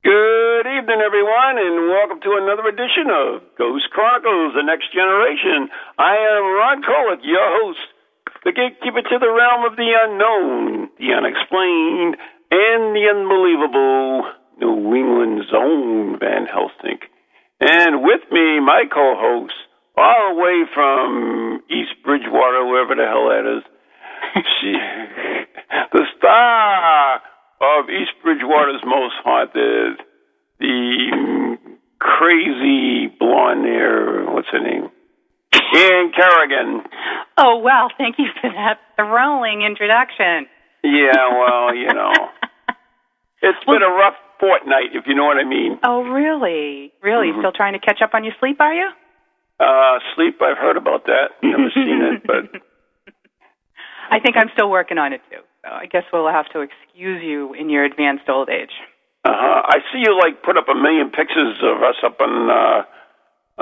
Good evening, everyone, and welcome to another edition of Ghost Chronicles: The Next Generation. I am Ron Kolick, your host, the gatekeeper to the realm of the unknown, the unexplained, and the unbelievable. New England's own Van Helsing, and with me, my co-host, all the way from East Bridgewater, wherever the hell that is. She, the star of East Bridgewater's most haunted, the crazy blonde hair, what's her name? Ann Kerrigan. Oh, well, thank you for that thrilling introduction. Yeah, well, you know, it's been a rough fortnight, if you know what I mean. Oh, really? Really? Mhm. Still trying to catch up on your sleep, are you? Uh, sleep, I've heard about that. Never seen it, but I think I'm still working on it, too. I guess we'll have to excuse you in your advanced old age. uh, I see you like put up a million pictures of us up on uh,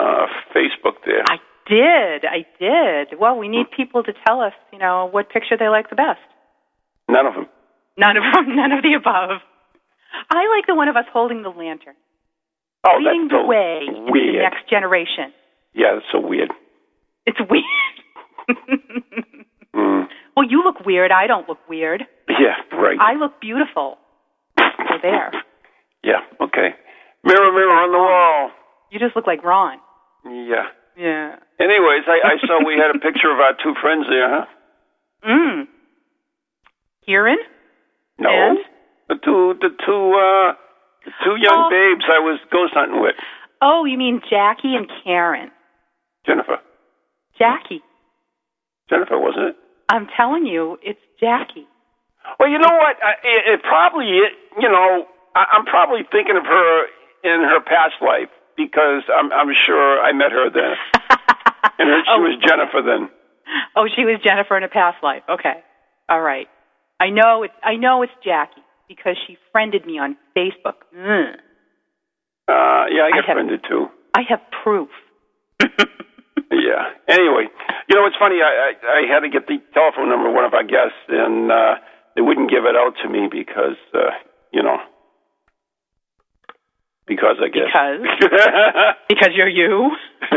uh, Facebook there. I did. I did. Well, we need people to tell us, you know, what picture they like the best. None of them. None of them. none of the above. I like the one of us holding the lantern, Oh, leading that's the so way into the next generation. Yeah, that's so weird. It's weird. Mm. Well, you look weird. I don't look weird. Yeah, right. I look beautiful. So there. Yeah, okay. Mirror, mirror on the wall. You just look like Ron. Yeah. Yeah. Anyways, I, I saw we had a picture of our two friends there, huh? Mm. Kieran? No. And? The two, the two, uh, the two young Oh. babes I was ghost hunting with. Oh, you mean Jackie and Karen. Jennifer. Jackie. Jennifer, wasn't it? I'm telling you, it's Jackie. Well, you know what? I, it, it probably, it, you know, I, I'm probably thinking of her in her past life because I'm, I'm sure I met her then, and her, she oh, was Jennifer then. Oh, she was Jennifer in a past life. Okay. All right. I know it's I know it's Jackie because she friended me on Facebook. Mm. Uh, yeah, I I got have- friended too. I have proof. Yeah. Anyway, you know, it's funny. I, I I had to get the telephone number of one of our guests, and uh, they wouldn't give it out to me because, uh, you know, because I guess Because? because you're you.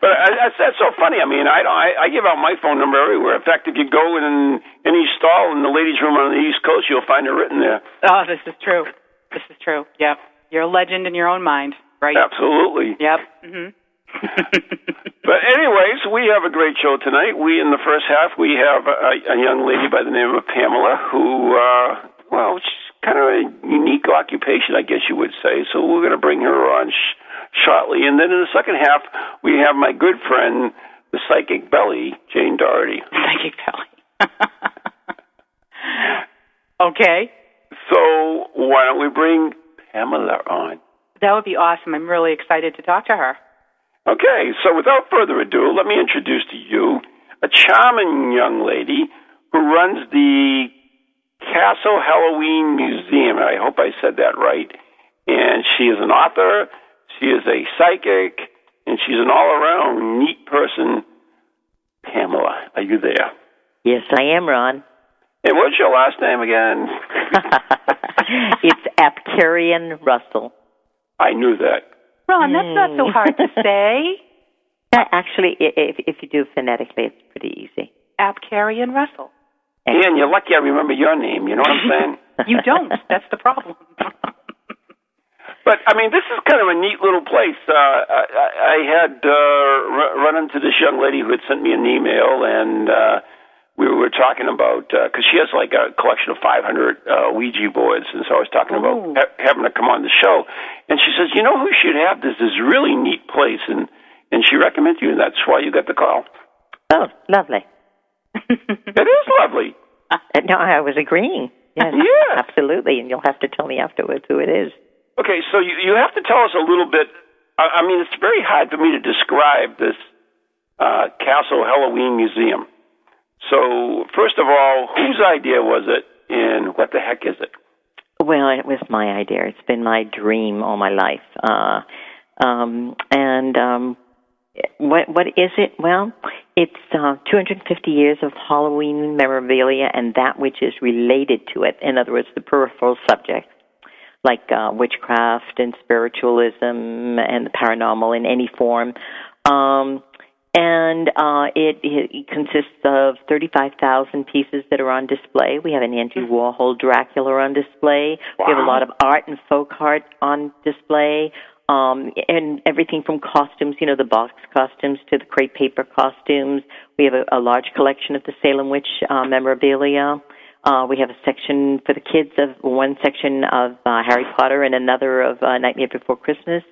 but I, that's that's so funny. I mean, I don't. I, I give out my phone number everywhere. In fact, if you go in any stall in the ladies' room on the East Coast, you'll find it written there. Oh, this is true. This is true. Yep. You're a legend in your own mind, right? Absolutely. Yep. Mhm. But anyways, we have a great show tonight. We in the first half we have a, a young lady by the name of Pamela who, uh, well, she's kind of a unique occupation, I guess you would say. So we're going to bring her on sh- shortly, and then in the second half we have my good friend, the psychic Belly, Jane Doherty. Psychic Belly. okay. So why don't we bring Pamela on? That would be awesome. I'm really excited to talk to her. Okay, so without further ado, let me introduce to you a charming young lady who runs the Castle Halloween Museum. I hope I said that right. And she is an author, she is a psychic, and she's an all around neat person. Pamela, are you there? Yes, I am, Ron. And what's your last name again? it's Apkarian Russell. I knew that. Ron, that's not so hard to say. Actually, if, if you do it phonetically, it's pretty easy. Apkarian Russell. And you're lucky I remember your name. You know what I'm saying? You don't. That's the problem. But I mean, this is kind of a neat little place. Uh, I, I had uh, r- run into this young lady who had sent me an email, and uh, we were talking about because she has like a collection of 500 uh, Ouija boards, and so I was talking Ooh. about ha- having her come on the show. And she says, "You know who should have this? This really neat place," and and she recommends you, and that's why you got the call. Oh, lovely. It is lovely. Uh, no, I was agreeing. Yes, Yeah. absolutely. And you'll have to tell me afterwards who it is. Okay, so you you have to tell us a little bit. I, I mean, it's very hard for me to describe this uh, Castle Halloween Museum. So, first of all, whose idea was it, and what the heck is it? Well, it was my idea. It's been my dream all my life. Uh, um, and um, what what is it? Well, it's uh, 250 years of Halloween memorabilia and that which is related to it. In other words, the peripheral subjects like uh, witchcraft and spiritualism and the paranormal in any form. Um, and uh, it, it consists of 35,000 pieces that are on display. We have an Andy Warhol Dracula on display. We have a lot of art and folk art on display. Um, and everything from costumes, you know, the box costumes to the crepe paper costumes. We have a, a large collection of the Salem Witch uh, memorabilia. Uh, we have a section for the kids of one section of uh, Harry Potter and another of uh, Nightmare Before Christmas.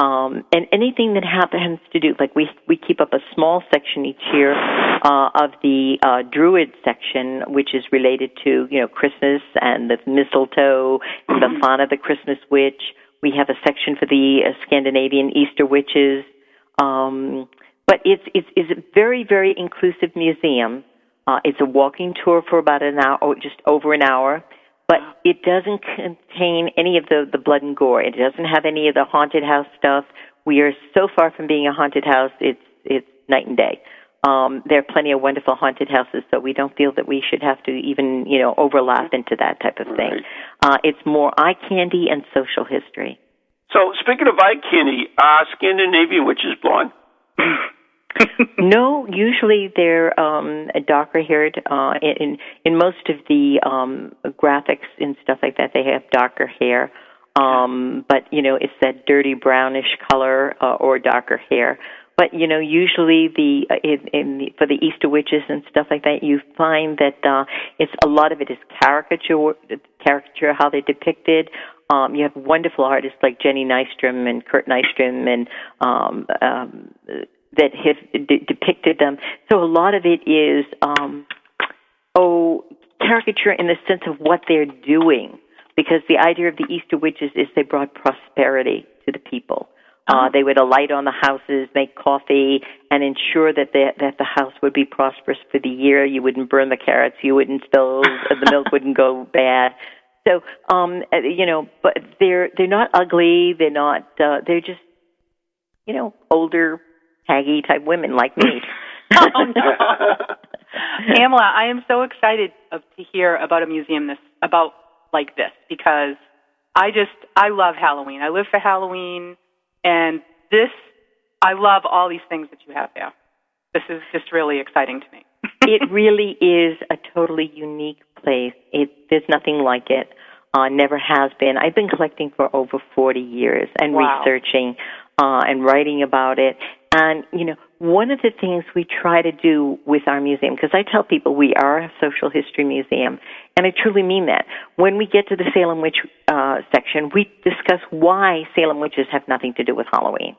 Um, and anything that happens to do, like we we keep up a small section each year uh, of the uh, Druid section, which is related to you know Christmas and the mistletoe, and the fauna of the Christmas witch. We have a section for the uh, Scandinavian Easter witches. Um, but it's it's it's a very very inclusive museum. Uh, it's a walking tour for about an hour, or just over an hour, but it doesn't contain any of the the blood and gore. It doesn't have any of the haunted house stuff. We are so far from being a haunted house. It's it's night and day. Um, there are plenty of wonderful haunted houses, so we don't feel that we should have to even you know overlap into that type of thing. Right. Uh, it's more eye candy and social history. So, speaking of eye candy, uh, Scandinavian witches blonde. no, usually they're um, darker haired. Uh, in in most of the um, graphics and stuff like that, they have darker hair. Um, but you know, it's that dirty brownish color uh, or darker hair. But you know, usually the uh, in, in the, for the Easter witches and stuff like that, you find that uh, it's a lot of it is caricature, caricature how they're depicted. Um, you have wonderful artists like Jenny Nystrom and Kurt Nystrom and um, um, that have de- depicted them. So a lot of it is um, oh caricature in the sense of what they're doing, because the idea of the Easter witches is they brought prosperity to the people. Uh, they would alight on the houses, make coffee, and ensure that the, that the house would be prosperous for the year. You wouldn't burn the carrots, you wouldn't spill, the milk wouldn't go bad. So, um, uh, you know, but they're they're not ugly. They're not. Uh, they're just, you know, older, haggy type women like me. oh no, Pamela, I am so excited to hear about a museum this about like this because I just I love Halloween. I live for Halloween, and this I love all these things that you have there. This is just really exciting to me. it really is a totally unique place. It there's nothing like it. Uh, never has been. I've been collecting for over 40 years and Wow. researching uh, and writing about it. And you know, one of the things we try to do with our museum, because I tell people we are a social history museum, and I truly mean that. When we get to the Salem Witch uh, section, we discuss why Salem witches have nothing to do with Halloween.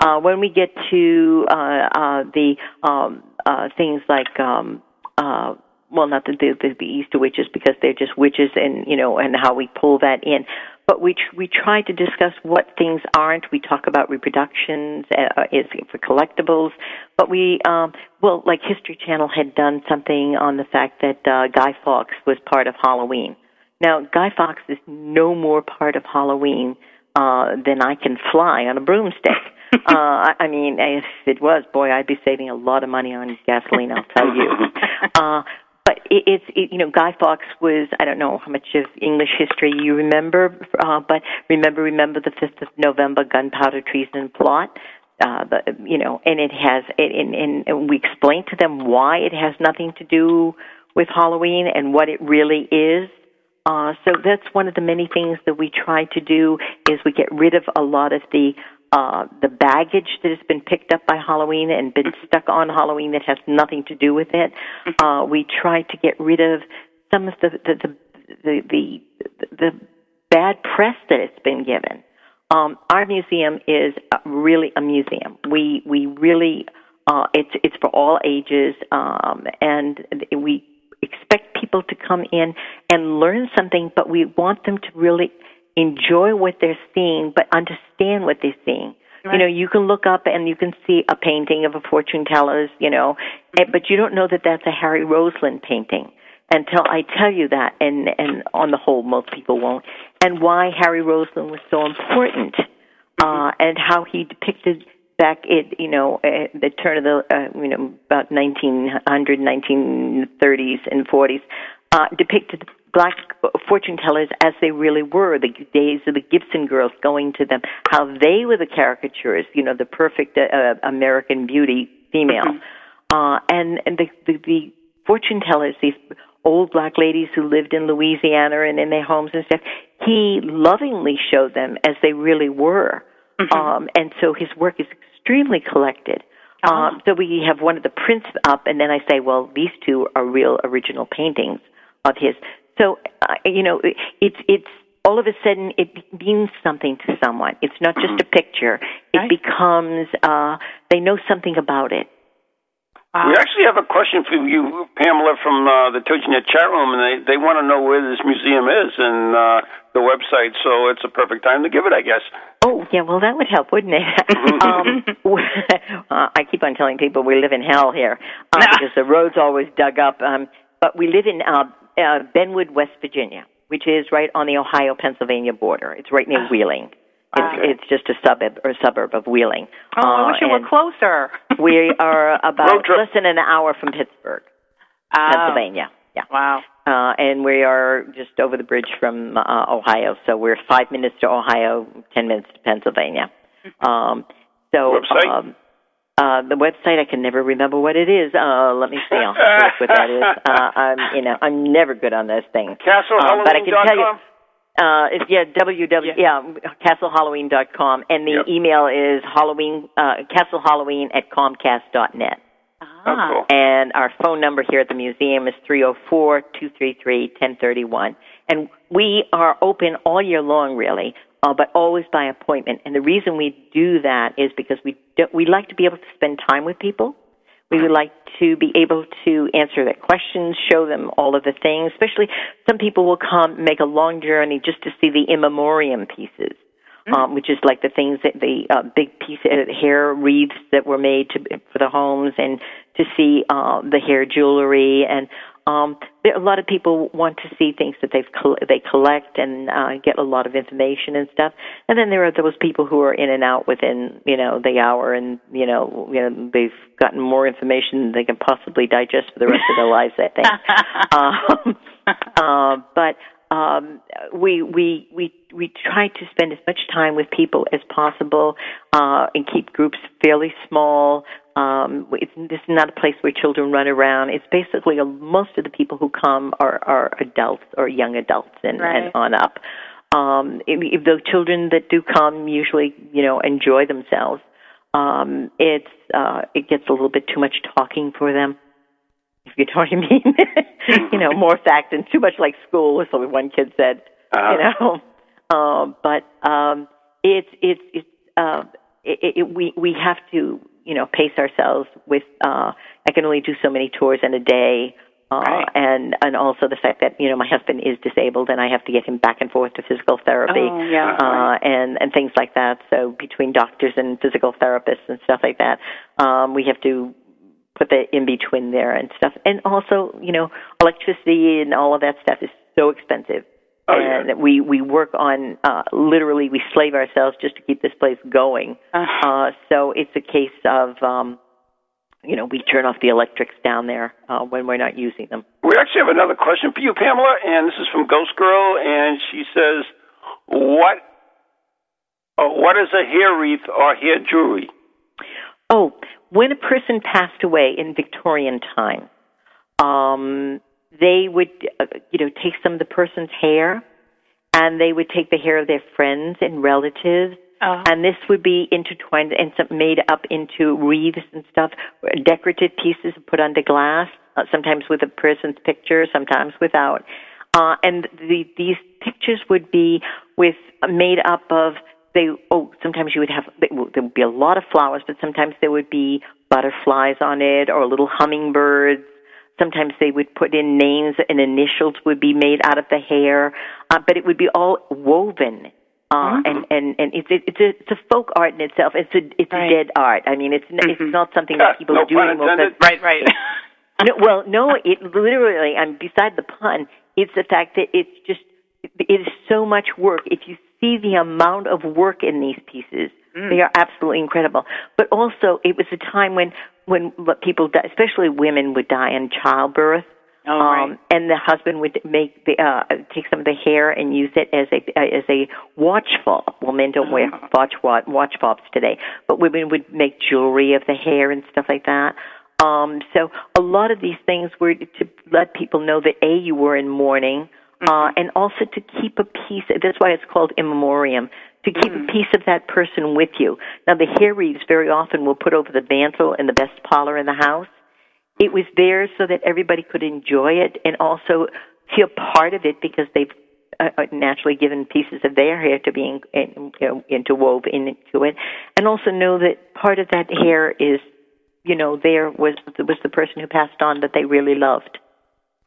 Uh, when we get to uh, uh, the um, uh, things like um, uh, well, not the, the the Easter witches because they're just witches, and you know, and how we pull that in. But we tr- we try to discuss what things aren't. We talk about reproductions uh, is for collectibles, but we um, well, like History Channel had done something on the fact that uh, Guy Fawkes was part of Halloween. Now, Guy Fawkes is no more part of Halloween uh, than I can fly on a broomstick. uh, I I mean, if it was, boy, I'd be saving a lot of money on gasoline. I'll tell you. Uh, but it, it's it, you know, Guy Fawkes was I don't know how much of English history you remember, uh, but remember, remember the fifth of November, gunpowder treason plot. uh, the you know, and it has it, and, and, and we explain to them why it has nothing to do with Halloween and what it really is. Uh, so that's one of the many things that we try to do is we get rid of a lot of the uh, the baggage that has been picked up by Halloween and been stuck on Halloween that has nothing to do with it. Uh, we try to get rid of some of the the the the, the, the bad press that it's been given. Um, our museum is really a museum. We we really uh, it's it's for all ages, um, and we expect people to come in and learn something, but we want them to really enjoy what they're seeing, but understand what they're seeing. Right. You know, you can look up and you can see a painting of a fortune teller's, you know, mm-hmm. but you don't know that that's a Harry Roseland painting until I tell you that, and and on the whole, most people won't. And why Harry Roseland was so important, uh, mm-hmm. and how he depicted back it, you know, at the turn of the, uh, you know, about 1900, 1930s and 40s, uh, depicted black fortune tellers as they really were, the days of the Gibson girls going to them, how they were the caricatures, you know, the perfect uh, American beauty female. Mm-hmm. Uh, and and the, the, the fortune tellers, these old black ladies who lived in Louisiana and in their homes and stuff, he lovingly showed them as they really were. Mm-hmm. Um, and so his work is extremely collected. Oh. Um, so we have one of the prints up, and then I say, well, these two are real original paintings of his. So, uh, you know, it's it's all of a sudden it means something to someone. It's not just a picture. It right. becomes uh, they know something about it. Wow. We actually have a question for you, Pamela, from uh, the TogiNet chat room, and they, they want to know where this museum is and uh, the website, so it's a perfect time to give it, I guess. Oh, yeah, well, that would help, wouldn't it? um, uh, I keep on telling people we live in hell here uh, because the road's always dug up. Um, but we live in uh, uh, Benwood, West Virginia, which is right on the Ohio Pennsylvania border. It's right near ah. Wheeling. It's, it's just a suburb or suburb of Wheeling. Oh, uh, I wish you were closer. we are about less than an hour from Pittsburgh, oh. Pennsylvania. Yeah. Wow. Uh, and we are just over the bridge from uh, Ohio, so we're five minutes to Ohio, ten minutes to Pennsylvania. Um, so website? Um, uh, the website I can never remember what it is. Uh, let me see. I'll what that is. Uh, I'm you know I'm never good on those things. Castle uh, but I can tell you. Uh, it's, yeah, www, yeah, yeah castlehalloween.com. And the yep. email is Halloween, uh, castlehalloween at comcast.net. Ah. Oh, cool. And our phone number here at the museum is three zero oh four two three three ten thirty one. And we are open all year long, really, uh, but always by appointment. And the reason we do that is because we we like to be able to spend time with people. We would like to be able to answer their questions, show them all of the things. Especially, some people will come make a long journey just to see the in memoriam pieces, mm-hmm. um, which is like the things that the uh, big piece uh, hair wreaths that were made to, for the homes, and to see uh, the hair jewelry and um, there, a lot of people want to see things that they've they collect and uh, get a lot of information and stuff. And then there are those people who are in and out within you know the hour, and you know you know they've gotten more information than they can possibly digest for the rest of their lives. I think. um, uh, but um, we we we we try to spend as much time with people as possible uh, and keep groups fairly small. Um, it's, this is not a place where children run around. It's basically a, most of the people who come are, are adults or young adults and, right. and on up. Um, if, the children that do come usually, you know, enjoy themselves. Um, it's uh, it gets a little bit too much talking for them if you know what I mean. you know, more fact and too much like school, is what one kid said. Uh-huh. You know, um, but um, it's it's it's uh, it, it, we we have to you know pace ourselves with. Uh, I can only do so many tours in a day. Uh, right. and and also the fact that you know my husband is disabled and I have to get him back and forth to physical therapy oh, yeah, uh, right. and and things like that. So between doctors and physical therapists and stuff like that, um, we have to put the in between there and stuff. And also, you know, electricity and all of that stuff is so expensive. Oh, and yeah. we we work on uh, literally we slave ourselves just to keep this place going. Uh-huh. Uh, so it's a case of um, you know we turn off the electrics down there uh, when we're not using them. We actually have another question for you, Pamela, and this is from Ghost Girl, and she says, "What, uh, what is a hair wreath or hair jewelry?" Oh, when a person passed away in Victorian time, um, they would, uh, you know, take some of the person's hair, and they would take the hair of their friends and relatives, Uh, and this would be intertwined and some made up into wreaths and stuff, decorative pieces put under glass, uh, sometimes with a person's picture, sometimes without. Uh, and the, these pictures would be with made up of they. Oh, sometimes you would have there would be a lot of flowers, but sometimes there would be butterflies on it or little hummingbirds. Sometimes they would put in names and initials would be made out of the hair, uh, but it would be all woven uh, and and and it's it's a it's a folk art in itself. It's a it's Right. a dead art. I mean, it's n it's not something that people No do pun anymore. but- right, right. no, well, no, it literally. I'm beside the pun. It's the fact that it's just it is so much work. If you see the amount of work in these pieces, they are absolutely incredible. But also, it was a time when when people, die, especially women, would die in childbirth. Oh, Um, right. and the husband would make the uh, take some of the hair and use it as a as a watch fob. Well, men don't wear watch wa- watch fobs today, but women would make jewelry of the hair and stuff like that. Um, so a lot of these things were to let people know that a you were in mourning, uh, and also to keep a piece. That's why it's called in memoriam. To keep a piece of that person with you. Now, the hair wreaths very often will put over the mantle in the best parlor in the house it was there so that everybody could enjoy it and also feel part of it because they've uh, uh, naturally given pieces of their hair to being in, you know, interwove into it, and also know that part of that hair is, you know, there was was the person who passed on that they really loved.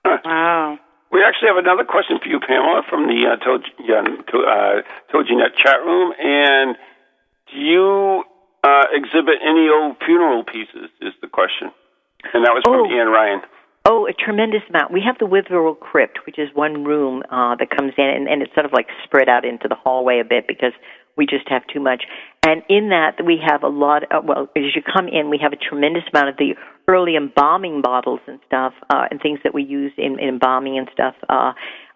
Wow. We actually have another question for you, Pamela, from the uh, Togi, uh, TogiNet chat room. And do you uh, exhibit any old funeral pieces? Is the question. And that was from Oh. Ian Ryan. Oh, a tremendous amount. We have the Witherell Crypt, which is one room uh, that comes in, and, and it's sort of like spread out into the hallway a bit because we just have too much. And in that, we have a lot. Of, well, as you come in, we have a tremendous amount of the early embalming bottles and stuff, uh, and things that we use in, in embalming and stuff. Uh,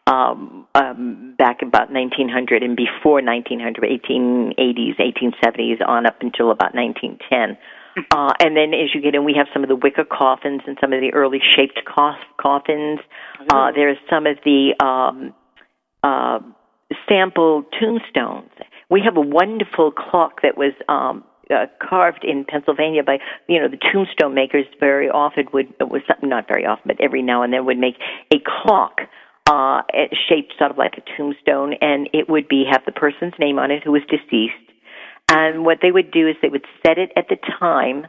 um, um, back about 1900 and before 1900, 1880s, 1870s, on up until about 1910. Uh, and then as you get in, we have some of the wicker coffins and some of the early shaped coff- coffins. Uh, there's some of the um, uh, sample tombstones. We have a wonderful clock that was um, uh, carved in Pennsylvania by you know the tombstone makers. Very often would was not very often, but every now and then would make a clock uh, shaped sort of like a tombstone, and it would be have the person's name on it who was deceased. And what they would do is they would set it at the time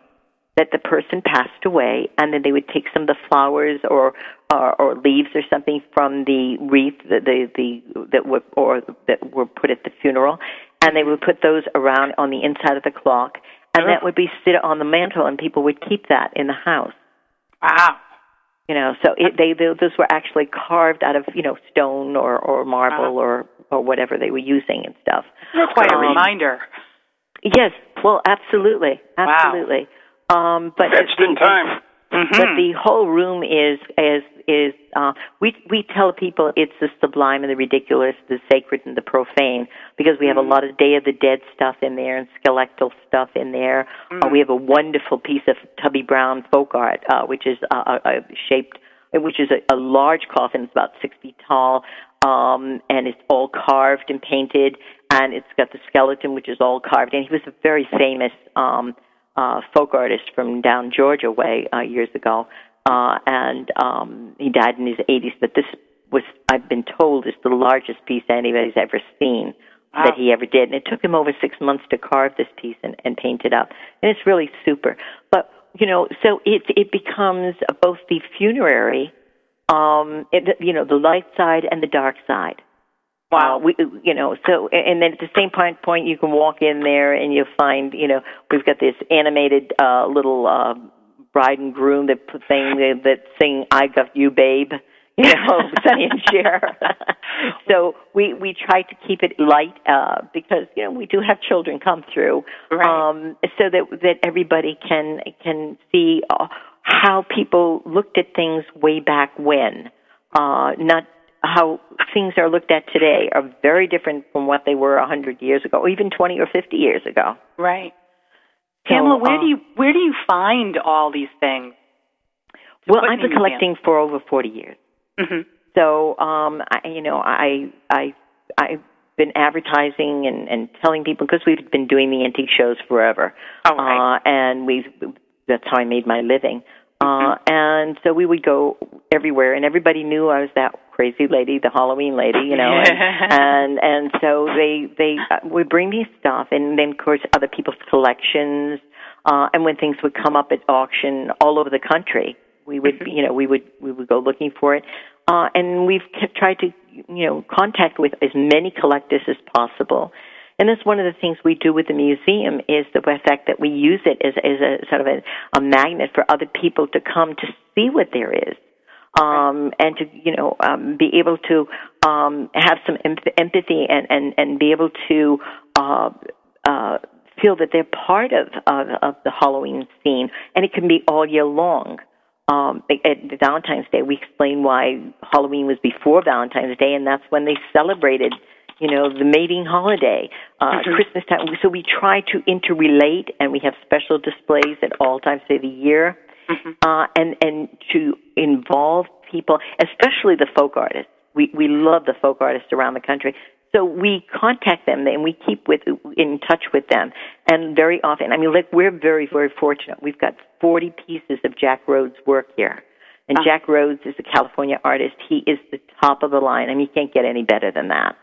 that the person passed away, and then they would take some of the flowers or or, or leaves or something from the wreath the, the the that were or that were put at the funeral, and they would put those around on the inside of the clock, and that would be sit on the mantle, and people would keep that in the house. Wow. You know, so it, they, they those were actually carved out of you know stone or or marble or or whatever they were using and stuff. Quite a Um, reminder. Yes, well, absolutely, absolutely. Um, but Etched in time. Mm-hmm. but the whole room is is is uh, we we tell people it's the sublime and the ridiculous, the sacred and the profane, because we have a lot of Day of the Dead stuff in there and skeletal stuff in there. Uh, we have a wonderful piece of Tubby Brown folk art, uh, which is uh, uh, uh, shaped, which is a, a large coffin, it's about six feet tall, um, and it's all carved and painted, and it's got the skeleton, which is all carved. And he was a very famous. Um, uh, folk artist from down Georgia way uh, years ago, uh, and um, he died in his 80s. But this was, I've been told, is the largest piece anybody's ever seen that he ever did. And it took him over six months to carve this piece and, and paint it up, and it's really super. But you know, so it it becomes both the funerary, um, it, you know, the light side and the dark side. Wow, we you know so and then at the same point point you can walk in there and you'll find you know we've got this animated uh little uh bride and groom that thing that, that sing I got you babe you know Sonny and Cher so we we try to keep it light uh because you know we do have children come through Right. um so that that everybody can can see uh, how people looked at things way back when uh not how things are looked at today are very different from what they were a hundred years ago, or even twenty or fifty years ago. Right. Pamela, where uh, do you where do you find all these things? Well, I've been collecting for over 40 years. museum? So, um, I, you know, I, I, I've been advertising and, and telling people because we've been doing the antique shows forever. Oh, right. Uh, and we've, that's how I made my living. Uh, Mm-hmm. and so we would go everywhere and everybody knew I was that crazy lady, the Halloween lady, you know, and, and, and so they, they uh, would bring me stuff and then of course other people's collections, uh, and when things would come up at auction all over the country, we would, you know, we would, we would go looking for it. Uh, and we've kept, tried to, you know, contact with as many collectors as possible. And that's one of the things we do with the museum is the fact that we use it as, as a sort of a, a magnet for other people to come to see what there is. Um, and to, you know, um, be able to, um, have some em- empathy and, and, and be able to, uh, uh, feel that they're part of, of, of the Halloween scene. And it can be all year long um, at Valentine's Day, we explain why Halloween was before Valentine's Day, and that's when they celebrated, you know, the mating holiday, uh, Christmas time. So we try to interrelate, and we have special displays at all times of the year, uh, and and to involve people, especially the folk artists. We we love the folk artists around the country. So we contact them and we keep with in touch with them. And very often, I mean, like we're very very fortunate. We've got 40 pieces of Jack Rhodes' work here. And Jack Rhodes is a California artist. He is the top of the line. I mean, you can't get any better than that.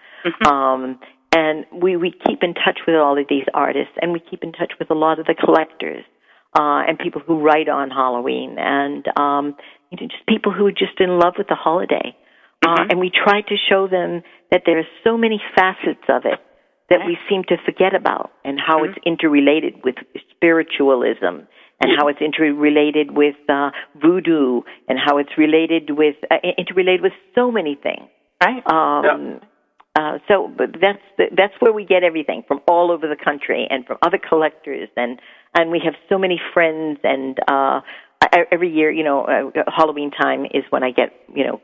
Um, and we, we keep in touch with all of these artists, and we keep in touch with a lot of the collectors uh, and people who write on Halloween, and um, you know, just people who are just in love with the holiday. Uh, and we try to show them that there are so many facets of it that we seem to forget about, and how it's interrelated with spiritualism, and how it's interrelated with uh, voodoo, and how it's related with uh, interrelated with so many things. Right. Um, uh, so, but that's the, that's where we get everything from all over the country and from other collectors, and and we have so many friends. And uh, I, every year, you know, uh, Halloween time is when I get you know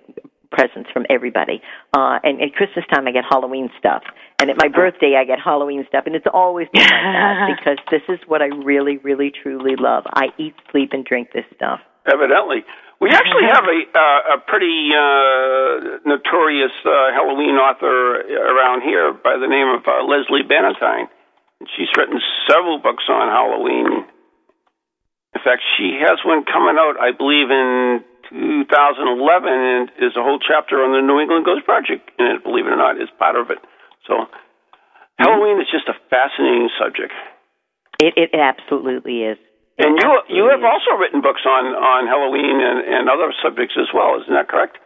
presents from everybody. Uh, and at Christmas time, I get Halloween stuff, and at my birthday, I get Halloween stuff, and it's always been like that because this is what I really, really, truly love. I eat, sleep, and drink this stuff. Evidently. We actually have a uh, a pretty uh, notorious uh, Halloween author around here by the name of uh, Lesley Bannatyne. She's written several books on Halloween. In fact, she has one coming out, I believe, in 2011, and is a whole chapter on the New England Ghost Project in it. Believe it or not, is part of it. So, Halloween is just a fascinating subject. It, it absolutely is. It And you you have is. also written books on on Halloween and, and other subjects as well, isn't that correct?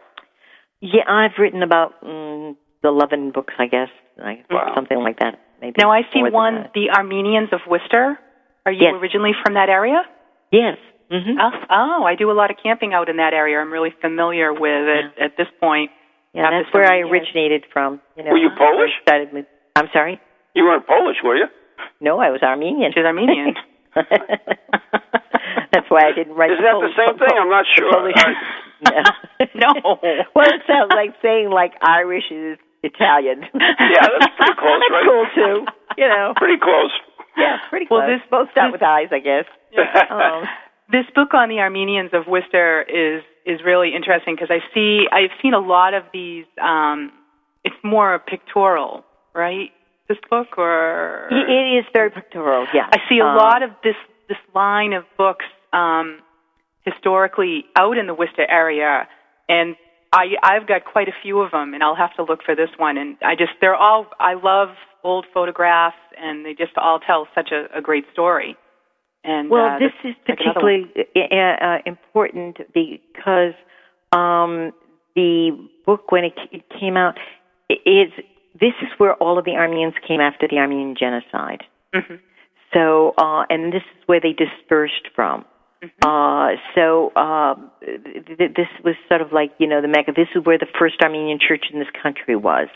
Yeah, I've written about mm, eleven books, I guess, I, Wow. something like that. Maybe. Now I see one, that. the Armenians of Worcester. Are you Yes. originally from that area? Yes. hmm Oh, oh, I do a lot of camping out in that area. I'm really familiar with it at this point. Yeah, after that's where many I years. originated from. You know, Were you Polish? I started with, I'm sorry. You weren't Polish, were you? No, I was Armenian. She's Armenian. That's why I didn't write. Is that the Polish- same thing? I'm not sure. Polish- No. well, it sounds like saying like Irish is Italian. Yeah, that's pretty close, that's right? cool too. You know. Pretty close. Yeah, pretty Well, this- both start with eyes, I guess. Um, this book on the Armenians of Worcester is is really interesting because I see I've seen a lot of these. Um, it's more pictorial, right? This book, or it it is very pictorial. Yeah, I see a Um, lot of this this line of books um, historically out in the Worcester area, and I I've got quite a few of them, and I'll have to look for this one. And I just they're all I love old photographs, and they just all tell such a, a great story. And Well, uh, this is another one. particularly uh, uh, important because um, the book, when it, it came out, is this is where all of the Armenians came after the Armenian genocide. Mhm. So, uh, and this is where they dispersed from. Uh, so uh, th- th- this was sort of like you know the Mecca. This is where the first Armenian church in this country was.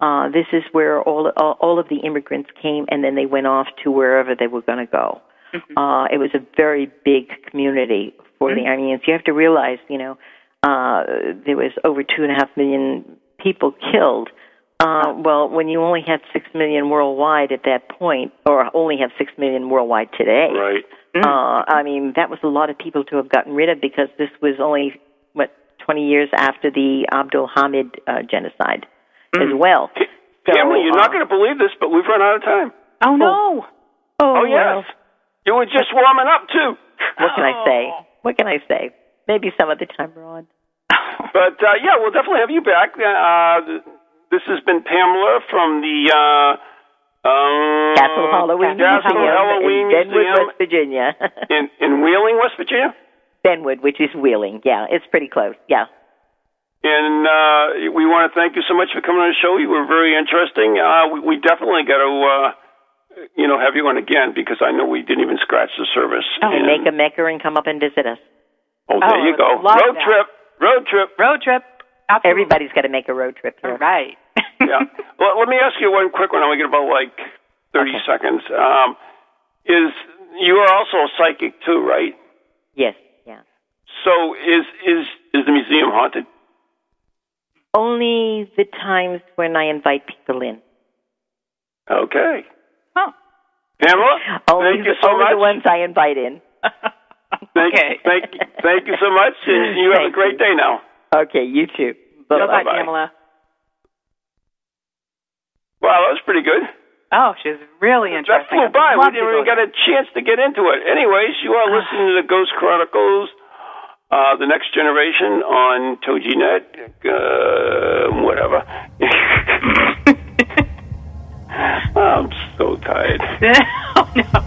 Uh, this is where all, all all of the immigrants came, and then they went off to wherever they were going to go. Uh, it was a very big community for the Armenians. You have to realize, you know, uh, there was over two and a half million people killed Uh, well, when you only have six million worldwide at that point, or only have six million worldwide today, Right. Uh, I mean that was a lot of people to have gotten rid of because this was only what twenty years after the Abdul Hamid uh, genocide as well. So, Pamela, you're not uh, going to believe this, but we've run out of time. Oh no. Oh, well, yes. You were just warming up, too. What can I say? What can I say? Maybe some other time, Ron. But uh, yeah, we'll definitely have you back. Uh, this has been Pamela from the uh, um, Castle Halloween Castle Museum Halloween in Benwood, Museum West Virginia. in, in Wheeling, West Virginia. Benwood, which is Wheeling. Yeah, it's pretty close. Yeah. And uh, we want to thank you so much for coming on the show. You were very interesting. Uh, we, we definitely got to, uh, you know, have you on again because I know we didn't even scratch the surface. And And- make a mecca and come up and visit us. oh, there Oh, you go. Road that. trip. Road trip. Road trip. Absolutely. Everybody's got to make a road trip All here. right. yeah. Well, let me ask you one quick one. I only get about like thirty Okay. seconds. Um, is you are also a psychic too, right? Yes. Yeah. So is is is the museum haunted? Only the times when I invite people in. Okay. Huh. Pamela, Only, thank you the, so only much. the ones I invite in. Thank, Okay. thank, thank you so much, and you have a great you. day now. Okay, you too. Bye Bye-bye, Bye-bye. Pamela. Wow, that was pretty good. Oh, she's really interesting. That flew by. We didn't even get a chance to get into it. Anyways, you are listening to the Ghost Chronicles, uh, the next generation on TogiNet, uh, whatever. I'm so tired. oh no.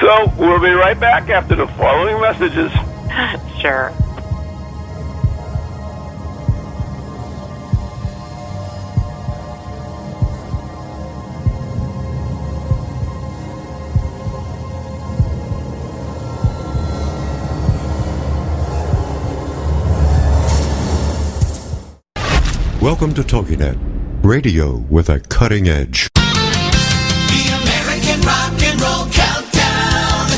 So we'll be right back after the following messages. Sure. Welcome to TogiNet, radio with a cutting edge. The American Rock and Roll Countdown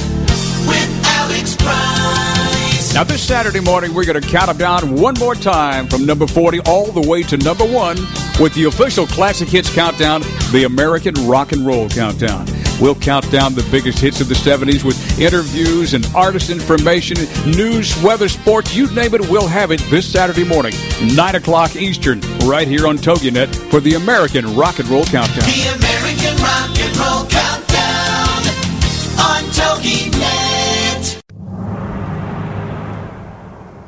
with Alex Price. Now, this Saturday morning, we're going to count them down one more time from number 40 all the way to number one with the official Classic Hits Countdown, the American Rock and Roll Countdown. We'll count down the biggest hits of the 70s with interviews and artist information, news, weather, sports, you name it, we'll have it this Saturday morning, 9 o'clock Eastern, right here on TogiNet for the American Rock and Roll Countdown. The American Rock and Roll Countdown on TogiNet.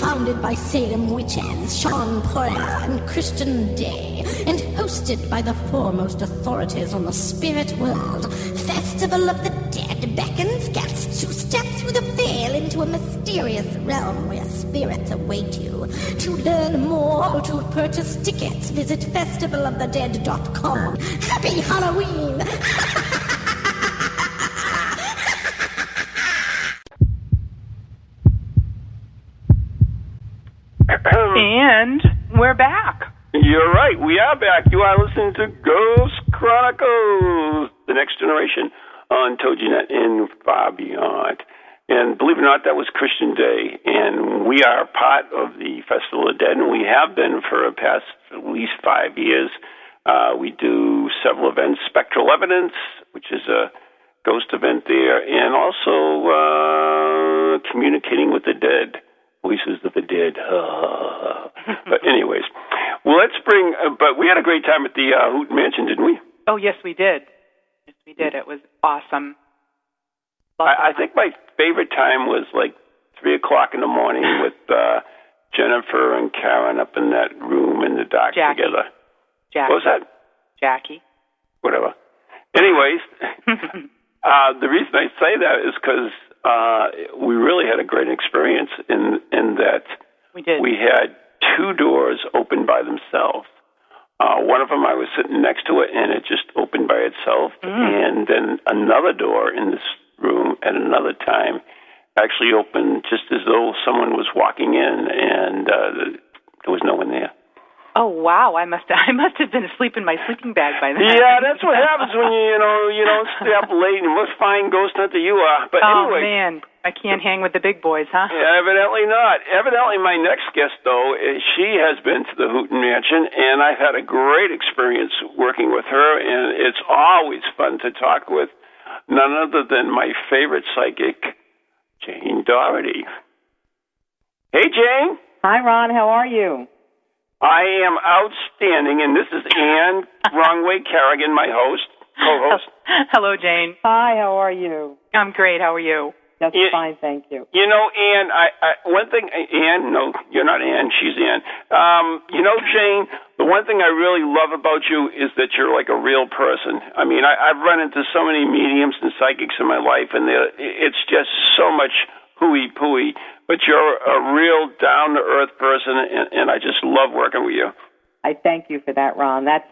founded by Salem witches Shawn Poirier and Christian Day, and hosted by the foremost authorities on the spirit world. Festival of the Dead beckons guests to step through the veil into a mysterious realm where spirits await you. To learn more or to purchase tickets, visit festivalofthedead.com. Happy Halloween! And we're back. You're right. We are back. You are listening to Ghost Chronicles, the next generation on TogiNet and far beyond. And believe it or not, that was Christian Day. And we are part of the Festival of Dead, and we have been for the past at least five years. Uh, we do several events, Spectral Evidence, which is a ghost event there, and also uh, Communicating with the Dead, Voices of the Dead. but anyways, well, let's bring. Uh, but we had a great time at the uh, Houghton Mansion, didn't we? Oh yes, we did. Yes, we did. It was awesome. I, I think my favorite time was like three o'clock in the morning with uh, Jennifer and Karen up in that room in the dark Jackie. together. Jackie. What was that? Jackie. Whatever. Anyways, uh, the reason I say that is because uh, we really had a great experience in in that We did. we had two doors open by themselves Uh, one of them, I was sitting next to it, and it just opened by itself. And then another door in this room at another time actually opened just as though someone was walking in, and uh, there was no one there. Oh wow! I must I must have been asleep in my sleeping bag by then. Yeah, that's what happens when you you know you don't stay up late and what fine ghost hunter you are. But oh anyway, man, I can't hang with the big boys, huh? Yeah, evidently not. Evidently, my next guest, though, is she has been to the Houghton Mansion, and I've had a great experience working with her, and it's always fun to talk with none other than my favorite psychic, Jane Doherty. Hey, Jane. Hi, Ron. How are you? I am outstanding, and this is Ann Wrongway Carrigan, my host, co-host. Hello, Jane. Hi, how are you? I'm great. How are you? That's Yeah. fine, thank you. You know, Ann, I, I one thing, Ann, no, you're not Ann, she's Ann. Um, you know, Jane, the one thing I really love about you is that you're like a real person. I mean, I, I've run into so many mediums and psychics in my life, and they're- it's just so much hooey pooey. But you're a real down to earth person, and, and I just love working with you. I thank you for that, Ron. That's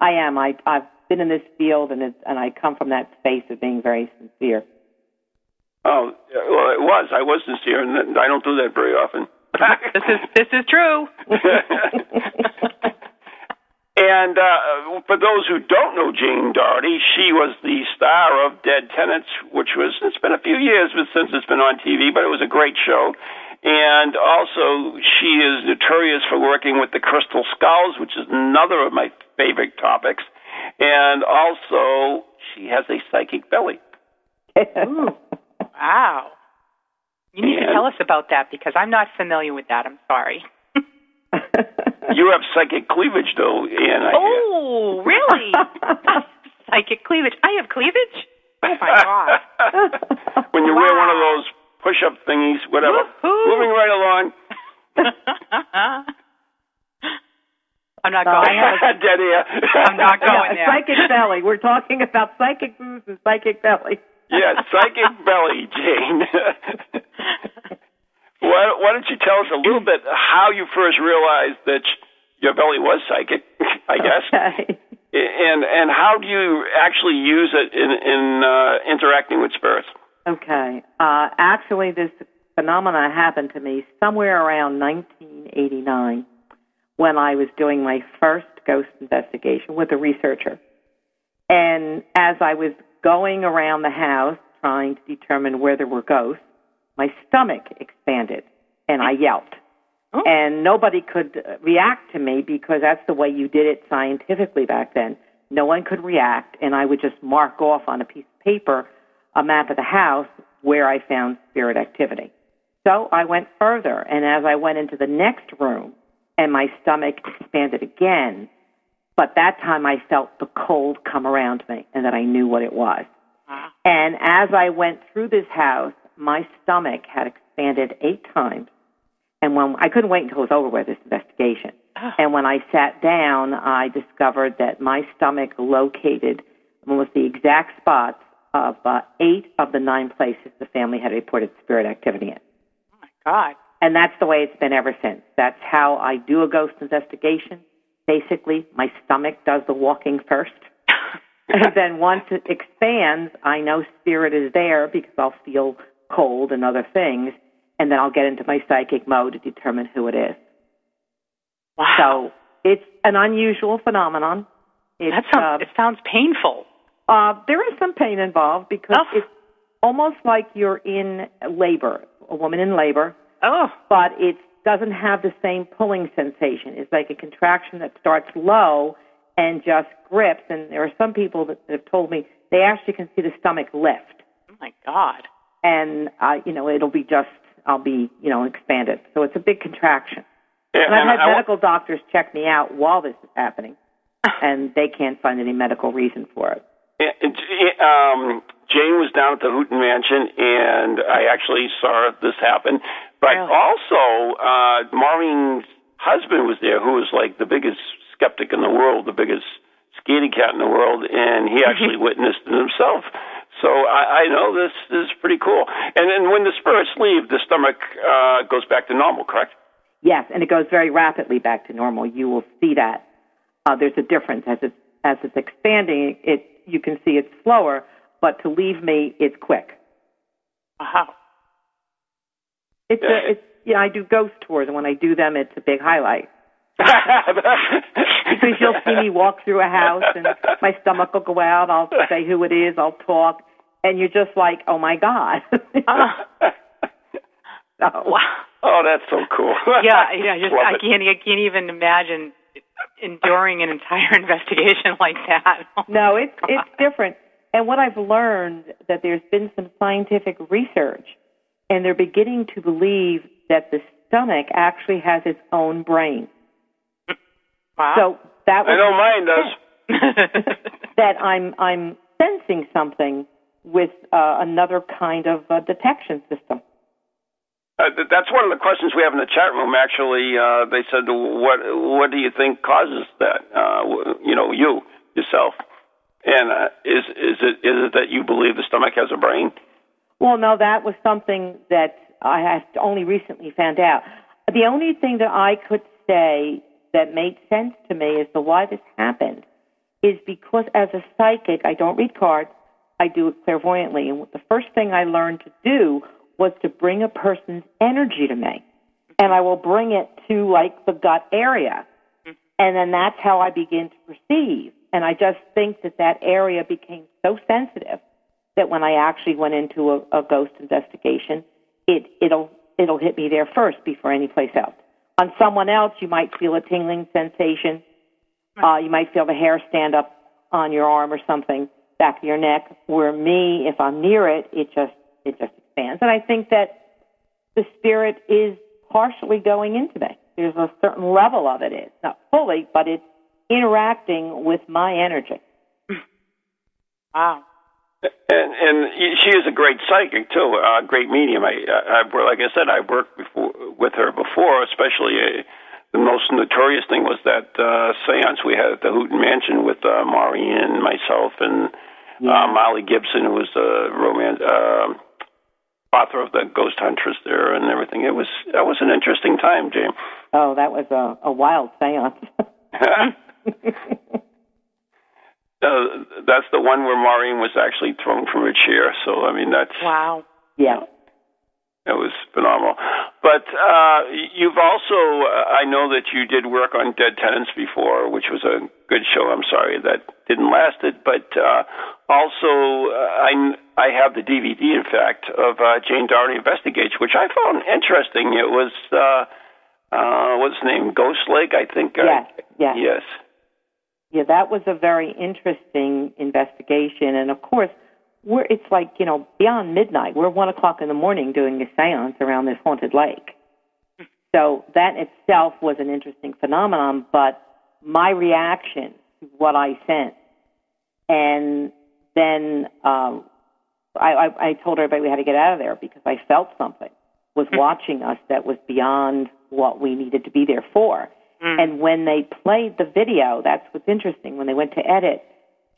I am. I I've been in this field, and it's, and I come from that space of being very sincere. Oh, well, it was. I was sincere, and I don't do that very often. This is this is true. And uh, for those who don't know Jane Doherty, she was the star of Dead Tenants, which was, it's been a few years since it's been on TV, but it was a great show. And also, she is notorious for working with the Crystal Skulls, which is another of my favorite topics. And also, she has a psychic belly. Ooh, wow. You need to tell us about that because I'm not familiar with that. I'm sorry. You have psychic cleavage, though, and I Oh, really? Psychic cleavage. I have cleavage. Oh my god. when you wear one of those push-up thingies, whatever. Woohoo. Moving right along. I'm not No, I going. have Dead air. I'm not going yeah, there. psychic belly. We're talking about psychic boobs and psychic belly. yeah, psychic belly, Jane. Why, why don't you tell us a little bit how you first realized that your belly was psychic? I guess, Okay. and and how do you actually use it in in uh, interacting with spirits? Okay. Uh, actually, this phenomena happened to me somewhere around 1989 when I was doing my first ghost investigation with a researcher. And as I was going around the house trying to determine where there were ghosts, my stomach expanded and I yelped. Oh. And nobody could uh, react to me because that's the way you did it scientifically back then. No one could react, and I would just mark off on a piece of paper a map of the house where I found spirit activity. So I went further, and as I went into the next room, and my stomach expanded again, but that time I felt the cold come around me, and that I knew what it was. And as I went through this house, my stomach had expanded eight times. And when I couldn't wait until it was over with this investigation. And when I sat down, I discovered that my stomach located almost the exact spots of uh, eight of the nine places the family had reported spirit activity in. Oh my God. And that's the way it's been ever since. That's how I do a ghost investigation. Basically, my stomach does the walking first. and then once it expands, I know spirit is there because I'll feel cold and other things. And then I'll get into my psychic mode to determine who it is. Wow. So it's an unusual phenomenon. It's, that sounds, uh, it sounds painful. uh, there is some pain involved because Oh. it's almost like you're in labor, a woman in labor, Oh. but it doesn't have the same pulling sensation. It's like a contraction that starts low and just grips. And there are some people that have told me they actually can see the stomach lift, Oh my God. And uh, you know it'll be just I'll be you know expanded. So it's a big contraction. Yeah, And I've had I medical doctors check me out while this is happening, and they can't find any medical reason for it. It- um, Jane was down at the Houghton Mansion, and I actually saw this happen. But Really? also, uh, Maureen's husband was there, who was like the biggest skeptic in the world, the biggest scaredy cat in the world, and he actually witnessed it himself. So I, I know this is pretty cool. And then when the spirits leave, the stomach uh, goes back to normal, correct? Yes, and it goes very rapidly back to normal. You will see that. uh, there's a difference as it's as it's expanding. It you can see it's slower, but to leave me, it's quick. Wow. It's a, it's yeah. I do ghost tours, and when I do them, it's a big highlight because you'll see me walk through a house, and my stomach will go out. I'll say who it is. I'll talk, and you're just like, oh my god. so, Wow. Oh, that's so cool. Yeah, yeah. Just Love I can't. I can't even imagine enduring an entire investigation like that. Oh no, it's it's different. And what I've learned that there's been some scientific research, and they're beginning to believe that the stomach actually has its own brain. Wow. So that was I was know mine does. that I'm I'm sensing something with uh, another kind of uh, detection system. Uh, that's one of the questions we have in the chat room. Actually, uh, they said, "What what do you think causes that?" Uh, you know, you yourself, and uh, is is it is it that you believe the stomach has a brain? Well, no, that was something that I have only recently found out. The only thing that I could say that made sense to me as to why this happened is because as a psychic, I don't read cards, I do it clairvoyantly. And the first thing I learned to do was to bring a person's energy to me. And I will bring it to like the gut area. And then that's how I begin to perceive. And I just think that that area became so sensitive that when I actually went into a, a ghost investigation, it it'll it'll hit me there first before any place else. On someone else, you might feel a tingling sensation. Uh, you might feel the hair stand up on your arm or something, back of your neck. Where me, if I'm near it, it just it just expands. And I think that the spirit is partially going into me. There's a certain level of it; it is not fully, but it's interacting with my energy. wow. And and she is a great psychic too, a great medium. I, I, I like I said, I worked before with her before. Especially uh, the most notorious thing was that uh, séance we had at the Houghton Mansion with uh, Maureen, myself, and uh, Marley Gibson, who was the romance uh, author of the Ghost Huntress there, and everything. It was that was an interesting time, James. Oh, that was a, a wild seance. Uh, that's the one where Maureen was actually thrown from her chair. So I mean, that's Wow. yeah. It was phenomenal. But uh, you've also, uh, I know that you did work on Dead Tenants before, which was a good show. I'm sorry that didn't last it. But uh, also, uh, I, I have the DVD, in fact, of uh, Jane Doherty Investigates, which I found interesting. It was, uh, uh, what's his name? Ghost Lake, I think. Yes, yes. Yes. Yeah, that was a very interesting investigation, and of course, we're it's like you know beyond midnight. We're one o'clock in the morning doing a séance around this haunted lake. So that itself was an interesting phenomenon, but my reaction to what I sensed, and then um, I, I, I told everybody we had to get out of there because I felt something was watching us that was beyond what we needed to be there for. And when they played the video, that's what's interesting. When they went to edit,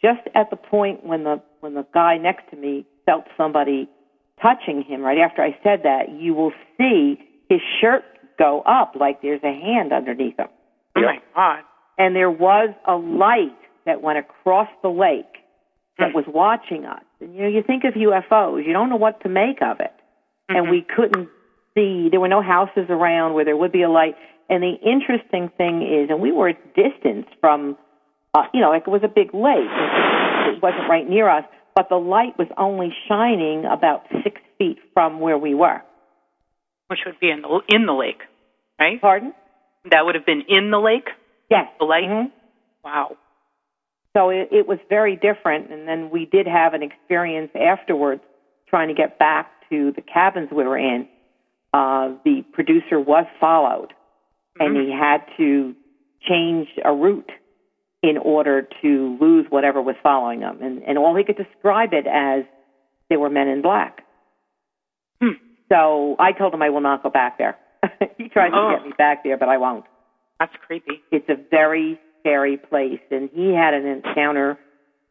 just at the point when the when the guy next to me felt somebody touching him, right after I said that, you will see his shirt go up like there's a hand underneath him. Oh my God. And there was a light that went across the lake that was watching us. And you know, you think of UFOs, you don't know what to make of it. And we couldn't see, there were no houses around where there would be a light. And the interesting thing is, and we were at distance from, uh, you know, like it was a big lake. It wasn't right near us, but the light was only shining about six feet from where we were. Which would be in the in the lake, right? Pardon? That would have been in the lake. Yes. The light. Mhm. Wow. So it, it was very different. And then we did have an experience afterwards trying to get back to the cabins we were in. Uh, the producer was followed, and he had to change a route in order to lose whatever was following him. And, and all he could describe it as they were men in black. Hmm. So I told him I will not go back there. he tried to Oh. get me back there, but I won't That's creepy. it's a very scary place. And he had an encounter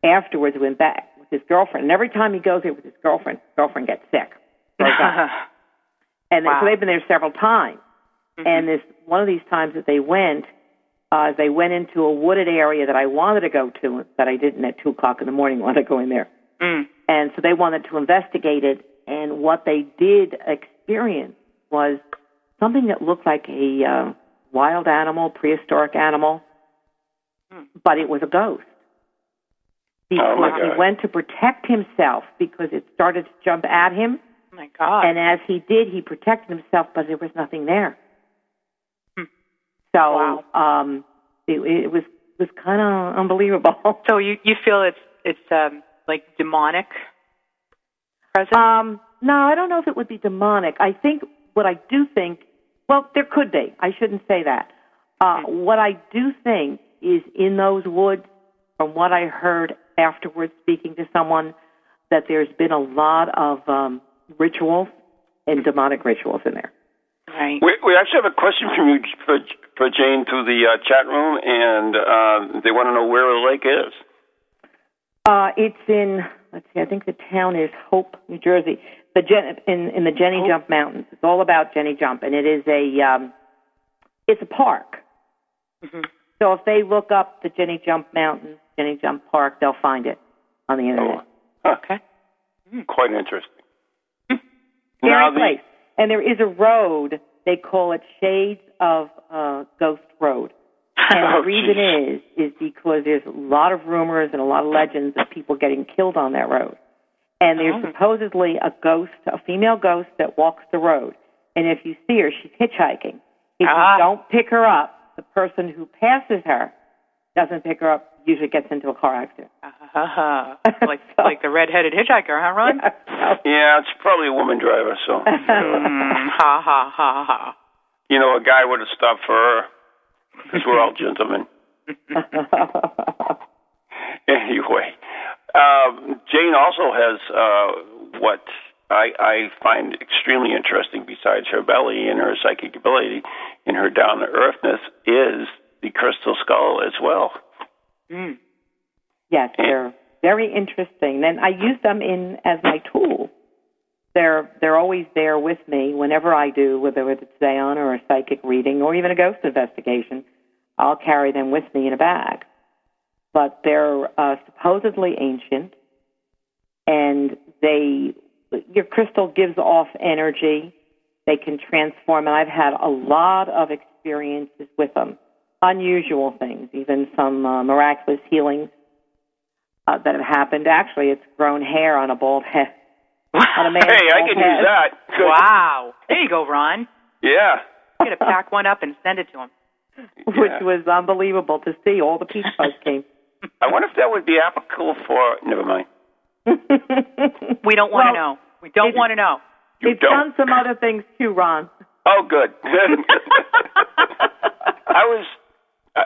afterwards went back with his girlfriend. And every time he goes there with his girlfriend, his girlfriend gets sick. And Wow. so they've been there several times. And this one of these times that they went, Uh, they went into a wooded area that I wanted to go to, that I didn't at 2 o'clock in the morning want to go in there. Mm. And so they wanted to investigate it. And what they did experience was something that looked like a uh, wild animal, prehistoric animal, but it was a ghost. Because Oh, my he went to protect himself because it started to jump at him. Oh my God. And as he did, he protected himself, but there was nothing there. Hmm. So Wow. um, it, it was was kind of unbelievable. so you you feel it's it's um like demonic presence? Um, no, I don't know if it would be demonic. I think what I do think, well, there could be. I shouldn't say that. Uh, what I do think is in those woods, from what I heard afterwards speaking to someone, that there's been a lot of um, rituals and demonic rituals in there. right. We, we actually have a question from you for, for Jane through the uh, chat room, and uh, they want to know where the lake is. Uh, it's in, let's see, I think the town is Hope, New Jersey. The Jen, in in the Jenny Jump Mountains. It's all about Jenny Jump, and it is a um, it's a park. Mhm. So if they look up the Jenny Jump Mountains, Jenny Jump Park, they'll find it on the internet. Huh, Okay. quite interesting. Scary now the, place. And there is a road. They call it Shades of uh, Ghost Road. And Oh, the reason geez. is is because there's a lot of rumors and a lot of legends of people getting killed on that road. And there's Oh. supposedly a ghost, a female ghost that walks the road. And if you see her, she's hitchhiking. If Ah. you don't pick her up, the person who passes her doesn't pick her up, usually gets into a car accident. Uh-huh. like So- like the red-headed hitchhiker, huh, Ron? yeah, it's probably a woman driver, so Mm, ha ha ha ha. you know a guy would have stopped for her because we're all gentlemen. anyway, um, Jane also has uh, what I, I find extremely interesting, besides her belly and her psychic ability and her down to earthness, is the crystal skull as well. Mm. Yes, they're very interesting. And I use them in as my tool. They're they're always there with me whenever I do, whether it's seance or a psychic reading or even a ghost investigation. I'll carry them with me in a bag. But they're uh, supposedly ancient, and they your crystal gives off energy. They can transform, and I've had a lot of experiences with them. Unusual things, even some uh, miraculous healings uh, that have happened. Actually, it's grown hair on a bald head. On a man's Hey, I can head. use that. Good. Wow. There you go, Ron. Yeah. You gotta pack one up and send it to him. Which was unbelievable to see. All the peach fuzz came. I wonder if that would be applicable for. Never mind. We don't want to Well, know. We don't want to know. You it's don't. done some other things too, Ron. Oh, good. I was. Uh,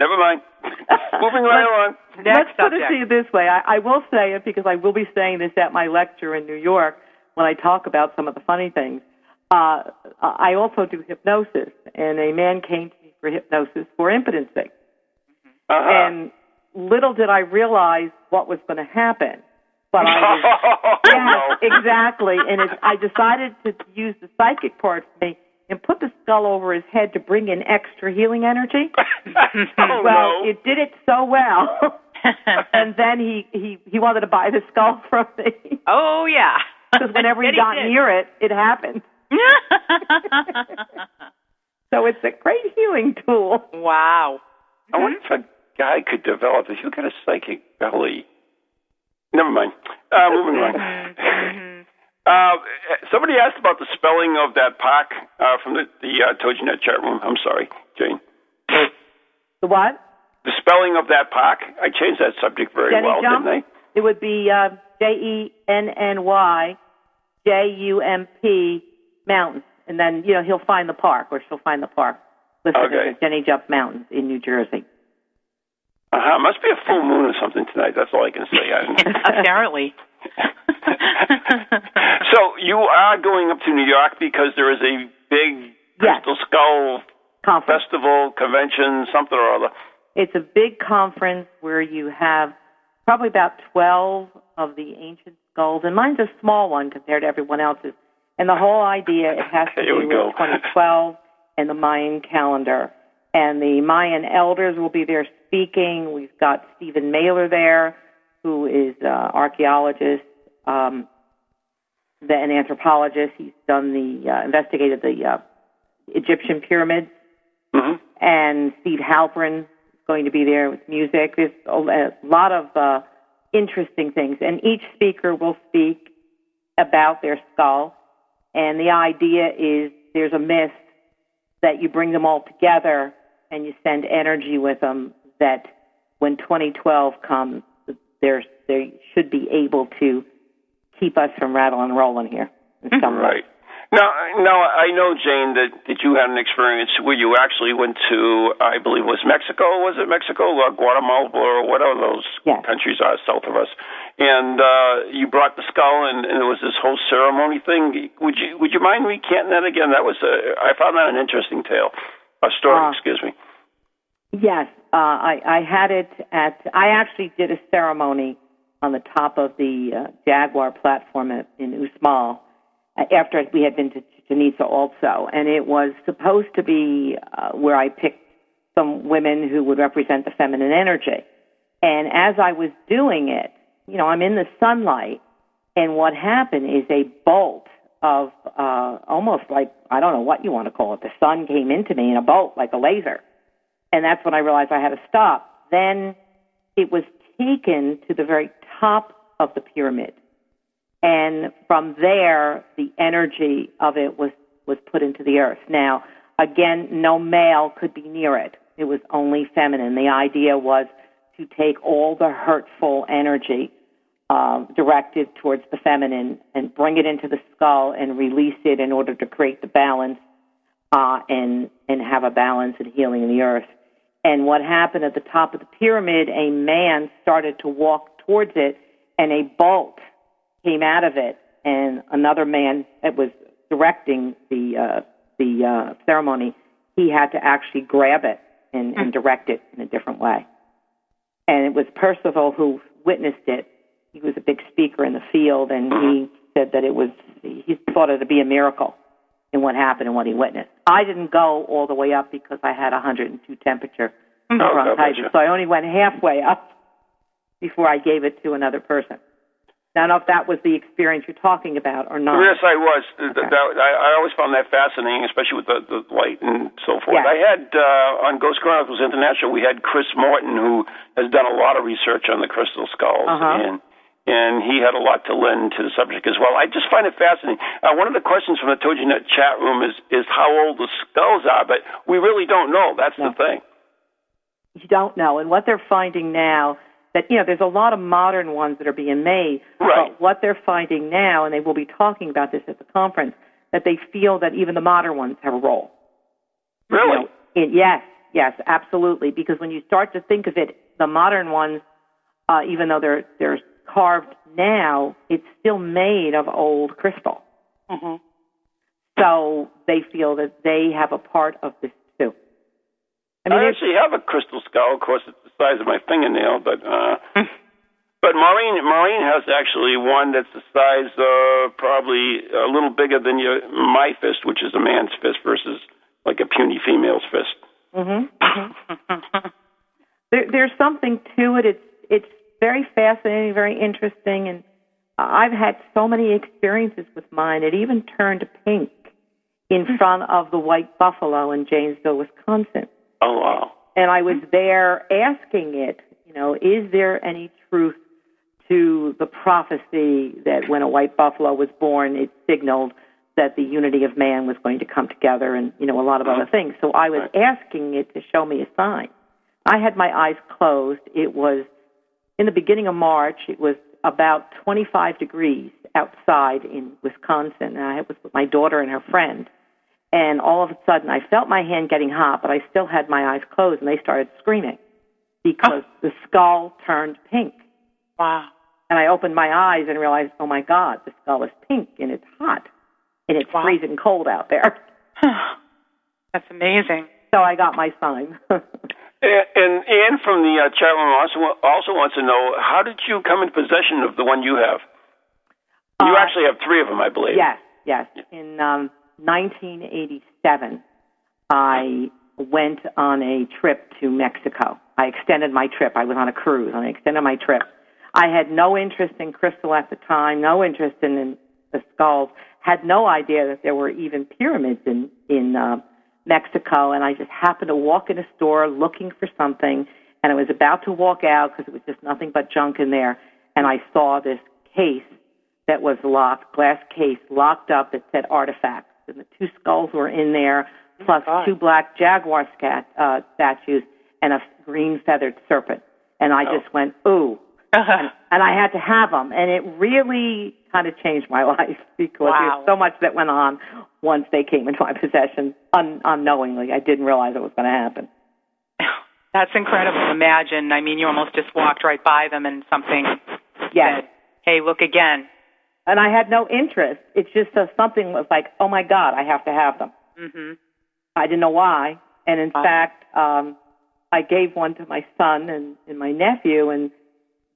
never mind. Moving right along. Next Let's put it to you this way. I, I will say it because I will be saying this at my lecture in New York when I talk about some of the funny things. Uh, I also do hypnosis, and a man came to me for hypnosis for impotency. Uh-huh. And little did I realize what was going to happen. But I was Yes, exactly. And it's, I decided to use the psychic part for me and put the skull over his head to bring in extra healing energy. oh, well, no. it did it so well. and then he, he, he wanted to buy the skull from me. oh yeah. Because whenever he got did. near it, it happened. So it's a great healing tool. wow. I wonder if a guy could develop. If you got a psychic belly. Never mind. Uh, moving on. Uh, somebody asked about the spelling of that park uh, from the, the uh, TogiNet chat room. I'm sorry, Jane. The what? The spelling of that park. I changed that subject very Jenny well, Jump? didn't I? It would be uh, J E N N Y J U M P Mountains, and then you know he'll find the park, or she'll find the park listed Okay. as Jenny Jump Mountains in New Jersey. Uh-huh. Must be a full moon or something tonight. That's all I can say. I Apparently. so you are going up to New York because there is a big Yes. Crystal Skull Conference. festival, convention, something or other. It's a big conference where you have probably about 12 of the ancient skulls, and mine's a small one compared to everyone else's. And the whole idea, it has to Here do we go. with 2012 and the Mayan calendar. And the Mayan elders will be there speaking. We've got Stephen Mehler there, who is uh, archaeologist um, the, an anthropologist. He's done the uh, investigated the uh, Egyptian pyramids. Mhm. And Steve Halpern is going to be there with music. There's a, a lot of uh, interesting things, and each speaker will speak about their skull. And the idea is there's a myth that you bring them all together and you send energy with them. That when 2012 comes, there's they should be able to keep us from rattling and rolling here. Right. Now, now I know, Jane, that, that you had an experience where you actually went to, I believe it was Mexico, was it Mexico, or Guatemala, or whatever those Yes. countries are south of us, and uh, you brought the skull, and, and there was this whole ceremony thing. Would you would you mind recanting that again? That was a, I found that an interesting tale, a story. Ah. excuse me. Yes, uh, I, I had it at. I actually did a ceremony on the top of the uh, Jaguar platform at, in Uxmal uh, after we had been to Chichen Itza also, and it was supposed to be uh, where I picked some women who would represent the feminine energy. And as I was doing it, you know, I'm in the sunlight, and what happened is a bolt of uh, almost like I don't know what you want to call it. The sun came into me in a bolt like a laser and that's when I realized I had to stop. Then it was taken to the very top of the pyramid, and from there, the energy of it was was put into the earth. Now, again, no male could be near it; it was only feminine. The idea was to take all the hurtful energy um, directed towards the feminine and bring it into the skull and release it in order to create the balance uh, and and have a balance and healing in the earth. And what happened at the top of the pyramid, a man started to walk towards it, and a bolt came out of it, and another man that was directing the uh, the uh, ceremony, he had to actually grab it and, and direct it in a different way. And it was Percival who witnessed it. He was a big speaker in the field, and he said that it was he thought it to be a miracle in what happened and what he witnessed. I didn't go all the way up because I had 102 temperature Oh, bronchitis, so I only went halfway up before I gave it to another person. I don't know if that was the experience you're talking about or not. Yes, I was. Th- th- that, I, I always found that fascinating, especially with the, the light and so forth. Yeah. I had uh, on Ghost Chronicles International, we had Chris Morton, who has done a lot of research on the crystal skulls, Uh-huh. and and he had a lot to lend to the subject as well. I just find it fascinating. Uh, one of the questions from the TogiNet chat room is is how old the skulls are, but we really don't know. That's the thing. you don't know. And what they're finding now that you know there's a lot of modern ones that are being made, Right. but what they're finding now, and they will be talking about this at the conference, that they feel that even the modern ones have a role. Really? You know, it, yes, yes, absolutely. Because when you start to think of it, the modern ones, uh, even though they're they're carved now, it's still made of old crystal. Mm-hmm. So they feel that they have a part of this too. I I, mean, there's- actually have a crystal skull. Of course, it's the size of my fingernail, but uh, but Maureen Maureen has actually one that's the size uh, probably a little bigger than your my fist, which is a man's fist versus like a puny female's fist. Mm-hmm. there, there's something to it. It's it's very fascinating, very interesting, and I've had so many experiences with mine. It even turned pink in hmm. front of the White Buffalo in Janesville, Wisconsin, Oh wow! and I was there asking it. You know, is there any truth to the prophecy that when a white buffalo was born, it signaled that the unity of man was going to come together and, you know, a lot of other mm-hmm. things. So I was asking it to show me a sign. I had my eyes closed. It was in the beginning of March. It was about 25 degrees outside in Wisconsin. And I was with my daughter and her friend. And all of a sudden, I felt my hand getting hot, but I still had my eyes closed, and they started screaming because ah. the skull turned pink. Wow. And I opened my eyes and realized, oh my God, the skull is pink and it's hot and it's Wow. freezing cold out there. That's amazing. So I got my sign. And, and Anne from the uh, chat room also also wants to know how did you come in possession of the one you have? You Uh, actually have three of them, I believe. yes, yes. In um, 1987, I went on a trip to Mexico. I extended my trip. I was on a cruise and I extended my trip. I had no interest in crystal at the time, no interest in, in the skulls, had no idea that there were even pyramids in, in uh, Mexico. And I just happened to walk in a store looking for something and I was about to walk out because it was just nothing but junk in there. And I saw this case that was locked, glass case locked up that said artifacts. And the two skulls were in there, plus two black jaguar scat, uh, statues and a green feathered serpent. And I just went, ooh. and, and I had to have them. And it really kind of changed my life because Wow. there's so much that went on once they came into my possession un- unknowingly. I didn't realize it was going to happen. That's incredible. Imagine. I mean, you almost just walked right by them and something Yes. said, "Hey, look again." And I had no interest. It's just uh, something was like, oh my God, I have to have them. hmm I didn't know why. And in Wow. fact, um, I gave one to my son and, and my nephew, and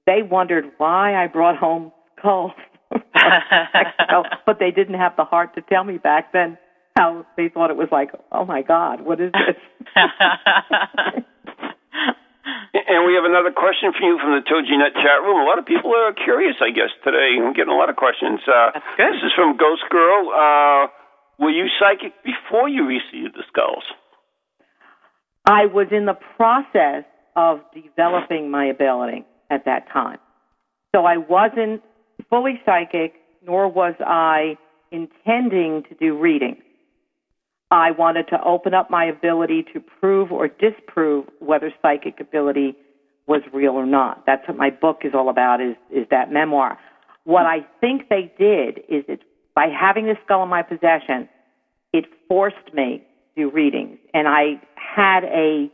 they wondered why I brought home skulls. Mexico, but they didn't have the heart to tell me back then how they thought it was like, oh my God, what is this? And we have another question for you from the TogiNet chat room. A lot of people are curious, I guess, today. I'm getting a lot of questions. Uh, That's good. This is from Ghost Girl. Uh, were you psychic before you received the skulls? I was in the process of developing my ability at that time. So I wasn't fully psychic, nor was I intending to do readings. I wanted to open up my ability to prove or disprove whether psychic ability was real or not. That's what my book is all about, is, is that memoir. What I think they did is it, by having this skull in my possession, it forced me to do readings. And I had a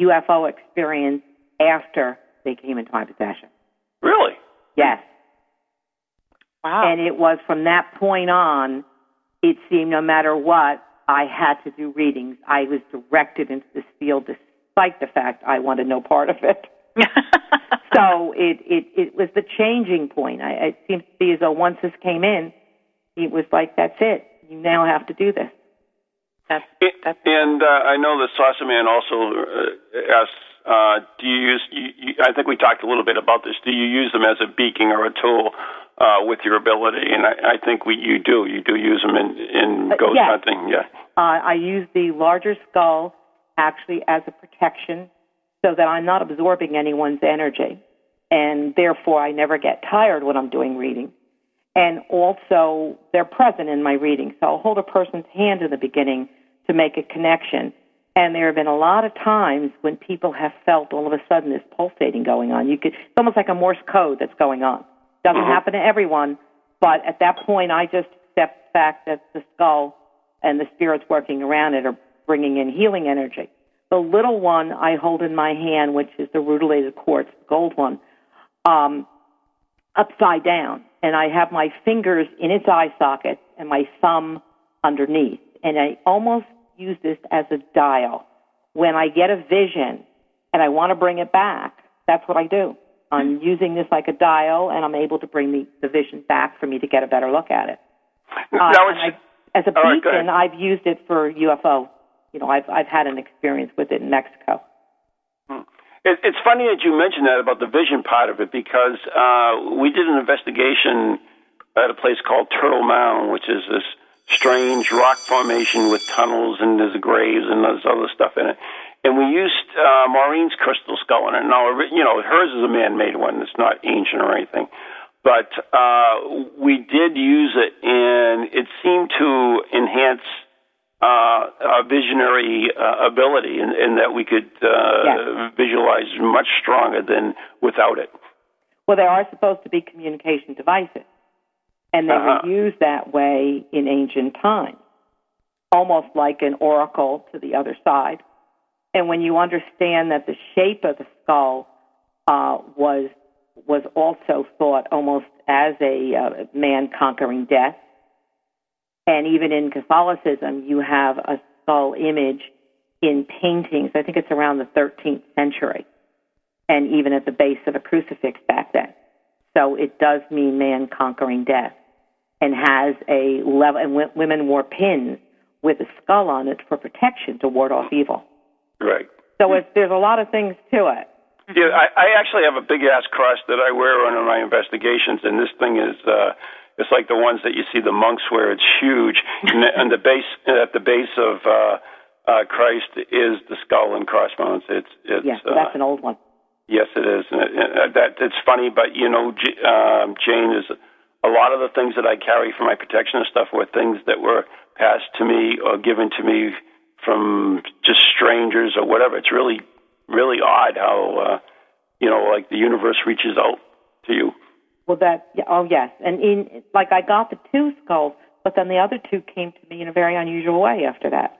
UFO experience after they came into my possession. Really? Yes. Wow. And it was from that point on, it seemed no matter what, I had to do readings. I was directed into this field despite the fact I wanted no part of it. so it, it, it was the changing point. I, it seems to be as though once this came in, it was like, that's it. You now have to do this. that's It- that's and uh, I know that Saucer Man also uh, asks, uh, do you use, you, you, I think we talked a little bit about this, do you use them as a beacon or a tool uh, with your ability? And I, I think we, you do. You do use them in, in Uh, ghost yes. hunting, yeah. Uh, I use the larger skull actually as a protection so that I'm not absorbing anyone's energy. And therefore, I never get tired when I'm doing reading. And also, they're present in my reading. So I'll hold a person's hand in the beginning to make a connection. And there have been a lot of times when people have felt all of a sudden this pulsating going on. You could, it's almost like a Morse code that's going on. Doesn't happen to everyone, but at that point, I just accept the fact that the skull and the spirits working around it are bringing in healing energy. The little one I hold in my hand, which is the rutilated quartz, the gold one, um, upside down, and I have my fingers in its eye socket and my thumb underneath, and I almost use this as a dial. When I get a vision and I want to bring it back, that's what I do. I'm using this like a dial, and I'm able to bring the, the vision back for me to get a better look at it. Uh, I, as a right, beacon, ahead. I've used it for UFO. You know, I've I've had an experience with it in Mexico. It, it's funny that you mentioned that about the vision part of it because uh, we did an investigation at a place called Turtle Mound, which is this strange rock formation with tunnels and there's graves and there's other stuff in it. And we used uh, Maureen's crystal skull in it. Now, you know, hers is a man-made one. It's not ancient or anything. But uh, we did use it, and it seemed to enhance uh, our visionary uh, ability, in, in that we could uh, Yes. visualize much stronger than without it. Well, they are supposed to be communication devices, and they Uh-huh. were used that way in ancient times, almost like an oracle to the other side. And when you understand that the shape of the skull uh, was was also thought almost as a uh, man conquering death, and even in Catholicism, you have a skull image in paintings. I think it's around the 13th century and even at the base of a crucifix back then. So it does mean man conquering death and has a level, and w- women wore pins with a skull on it for protection to ward off evil. Right. So it's, there's a lot of things to it. Yeah, I, I actually have a big ass cross that I wear on my investigations, and this thing is. uh it's like the ones that you see the monks wear. It's huge, and, the, and the base at the base of uh, uh, Christ is the skull and crossbones. It's it's Yeah, so uh, that's an old one. Yes, it is. And it, and that it's funny, but you know, J- um, Jane is a lot of the things that I carry for my protection and stuff were things that were passed to me or given to me from just strangers or whatever. It's really, really odd how uh, you know, like the universe reaches out to you. Well, that oh yes, and in like I got the two skulls, but then the other two came to me in a very unusual way after that.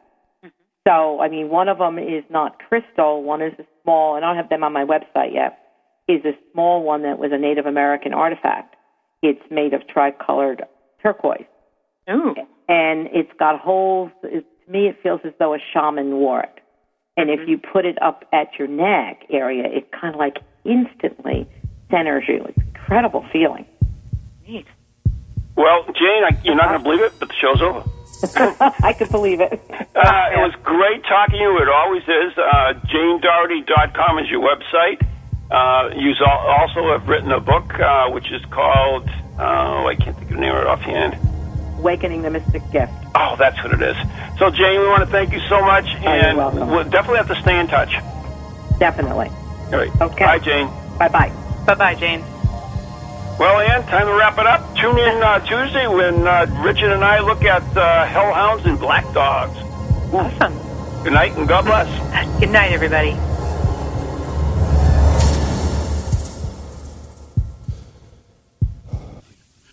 So I mean, one of them is not crystal. One is a small, and I don't have them on my website yet. Is a small one that was a Native American artifact. It's made of tricolored turquoise. Ooh. and it's got holes. It, to me, it feels as though a shaman wore it. And if you put it up at your neck area, it kind of like instantly centers you. It's an incredible feeling. Neat. Well, Jane, I, you're not going to believe it, but the show's over. I could believe it. Uh, it was great talking to you. It always is. Uh, JaneDoherty.com is your website. Uh, you also have written a book, uh, which is called, oh, I can't think of the name of it offhand. Awakening the Mystic Gift. Oh, that's what it is. So, Jane, we want to thank you so much, and welcome. we'll definitely have to stay in touch. Definitely. All right. Okay. Bye, Jane. Bye bye. Bye bye, Jane. Well, Ann, time to wrap it up. Tune in uh, Tuesday when uh, Richard and I look at uh, hellhounds and black dogs. Awesome. Good night and God bless. Good night, everybody.